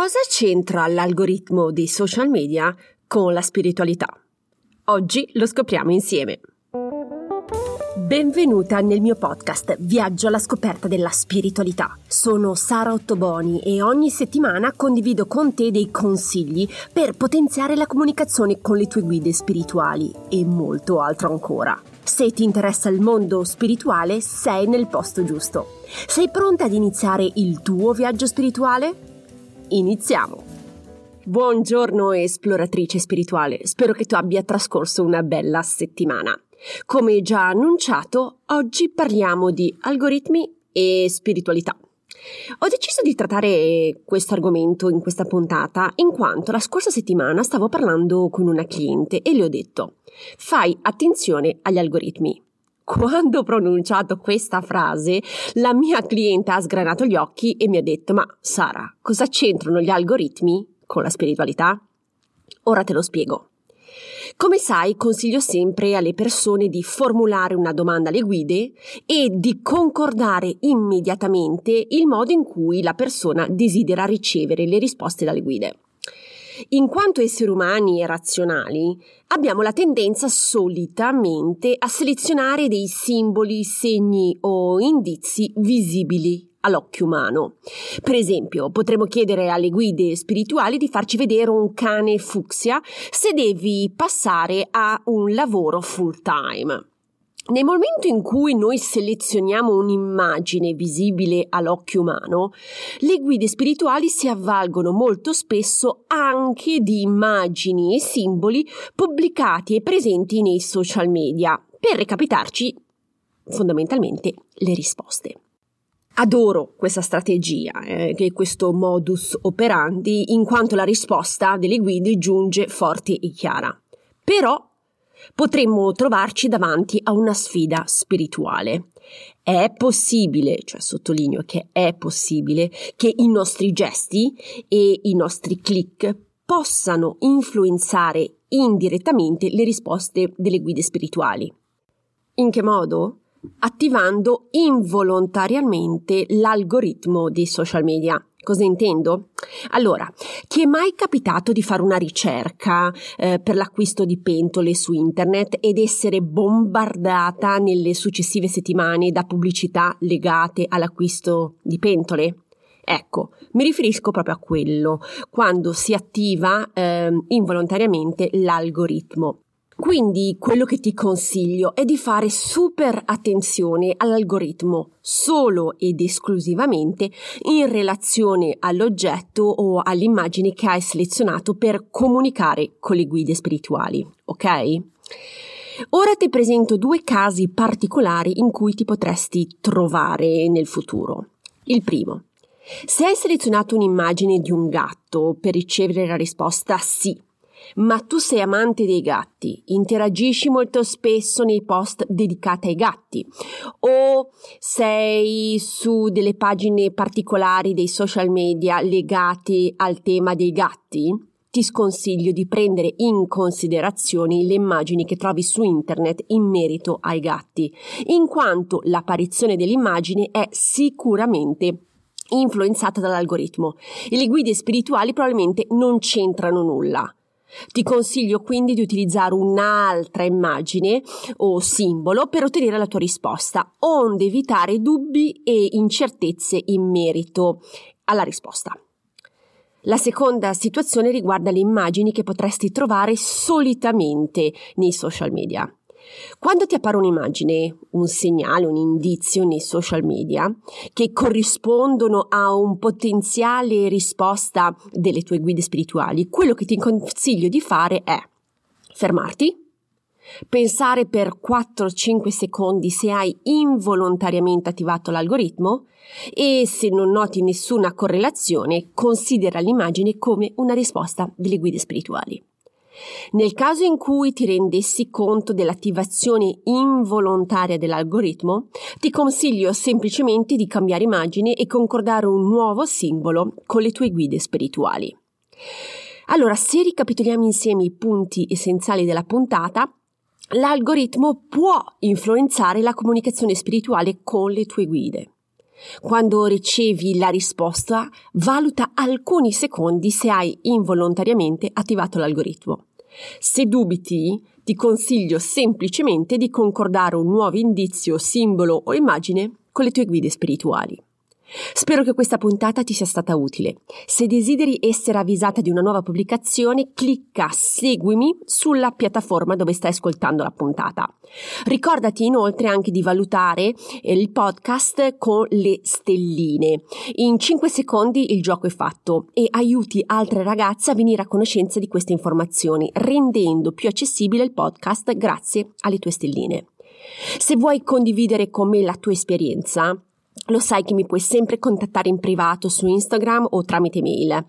Cosa c'entra l'algoritmo dei social media con la spiritualità? Oggi lo scopriamo insieme. Benvenuta nel mio podcast Viaggio alla scoperta della spiritualità. Sono Sara Ottoboni e ogni settimana condivido con te dei consigli per potenziare la comunicazione con le tue guide spirituali e molto altro ancora. Se ti interessa il mondo spirituale, sei nel posto giusto. Sei pronta ad iniziare il tuo viaggio spirituale? Iniziamo! Buongiorno esploratrice spirituale, spero che tu abbia trascorso una bella settimana. Come già annunciato, oggi parliamo di algoritmi e spiritualità. Ho deciso di trattare questo argomento in questa puntata in quanto la scorsa settimana stavo parlando con una cliente e le ho detto fai attenzione agli algoritmi. Quando ho pronunciato questa frase, la mia cliente ha sgranato gli occhi e mi ha detto ma Sara, cosa c'entrano gli algoritmi con la spiritualità? Ora te lo spiego. Come sai, consiglio sempre alle persone di formulare una domanda alle guide e di concordare immediatamente il modo in cui la persona desidera ricevere le risposte dalle guide. In quanto esseri umani e razionali, abbiamo la tendenza solitamente a selezionare dei simboli, segni o indizi visibili all'occhio umano. Per esempio, potremmo chiedere alle guide spirituali di farci vedere un cane fucsia se devi passare a un lavoro full time. Nel momento in cui noi selezioniamo un'immagine visibile all'occhio umano, le guide spirituali si avvalgono molto spesso anche di immagini e simboli pubblicati e presenti nei social media per recapitarci fondamentalmente le risposte. Adoro questa strategia, eh, questo modus operandi, in quanto la risposta delle guide giunge forte e chiara. Però potremmo trovarci davanti a una sfida spirituale. È possibile, cioè sottolineo che è possibile, che i nostri gesti e i nostri click possano influenzare indirettamente le risposte delle guide spirituali. In che modo? attivando involontariamente l'algoritmo dei social media. Cosa intendo? Allora, ti è mai capitato di fare una ricerca eh, per l'acquisto di pentole su internet ed essere bombardata nelle successive settimane da pubblicità legate all'acquisto di pentole? Ecco, mi riferisco proprio a quello, quando si attiva eh, involontariamente l'algoritmo. Quindi quello che ti consiglio è di fare super attenzione all'algoritmo solo ed esclusivamente in relazione all'oggetto o all'immagine che hai selezionato per comunicare con le guide spirituali, ok? Ora ti presento due casi particolari in cui ti potresti trovare nel futuro. Il primo. Se hai selezionato un'immagine di un gatto per ricevere la risposta sì, ma tu sei amante dei gatti, interagisci molto spesso nei post dedicati ai gatti o sei su delle pagine particolari dei social media legate al tema dei gatti? Ti sconsiglio di prendere in considerazione le immagini che trovi su internet in merito ai gatti, in quanto l'apparizione dell'immagine è sicuramente influenzata dall'algoritmo e le guide spirituali probabilmente non c'entrano nulla. Ti consiglio quindi di utilizzare un'altra immagine o simbolo per ottenere la tua risposta, onde evitare dubbi e incertezze in merito alla risposta. La seconda situazione riguarda le immagini che potresti trovare solitamente nei social media. Quando ti appare un'immagine, un segnale, un indizio nei social media che corrispondono a un potenziale risposta delle tue guide spirituali, quello che ti consiglio di fare è fermarti, pensare per 4-5 secondi se hai involontariamente attivato l'algoritmo e se non noti nessuna correlazione, considera l'immagine come una risposta delle guide spirituali. Nel caso in cui ti rendessi conto dell'attivazione involontaria dell'algoritmo, ti consiglio semplicemente di cambiare immagine e concordare un nuovo simbolo con le tue guide spirituali. Allora, se ricapitoliamo insieme i punti essenziali della puntata, l'algoritmo può influenzare la comunicazione spirituale con le tue guide. Quando ricevi la risposta, valuta alcuni secondi se hai involontariamente attivato l'algoritmo. Se dubiti, ti consiglio semplicemente di concordare un nuovo indizio, simbolo o immagine con le tue guide spirituali. Spero che questa puntata ti sia stata utile. Se desideri essere avvisata di una nuova pubblicazione, clicca Seguimi sulla piattaforma dove stai ascoltando la puntata. Ricordati inoltre anche di valutare eh, il podcast con le stelline. In 5 secondi il gioco è fatto e aiuti altre ragazze a venire a conoscenza di queste informazioni, rendendo più accessibile il podcast grazie alle tue stelline. Se vuoi condividere con me la tua esperienza, lo sai che mi puoi sempre contattare in privato su Instagram o tramite mail.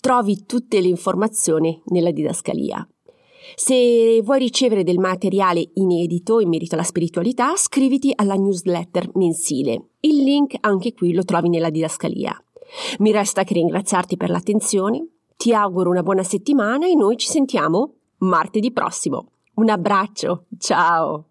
Trovi tutte le informazioni nella didascalia. Se vuoi ricevere del materiale inedito in merito alla spiritualità, scriviti alla newsletter mensile. Il link anche qui lo trovi nella didascalia. Mi resta che ringraziarti per l'attenzione, ti auguro una buona settimana e noi ci sentiamo martedì prossimo. Un abbraccio, ciao!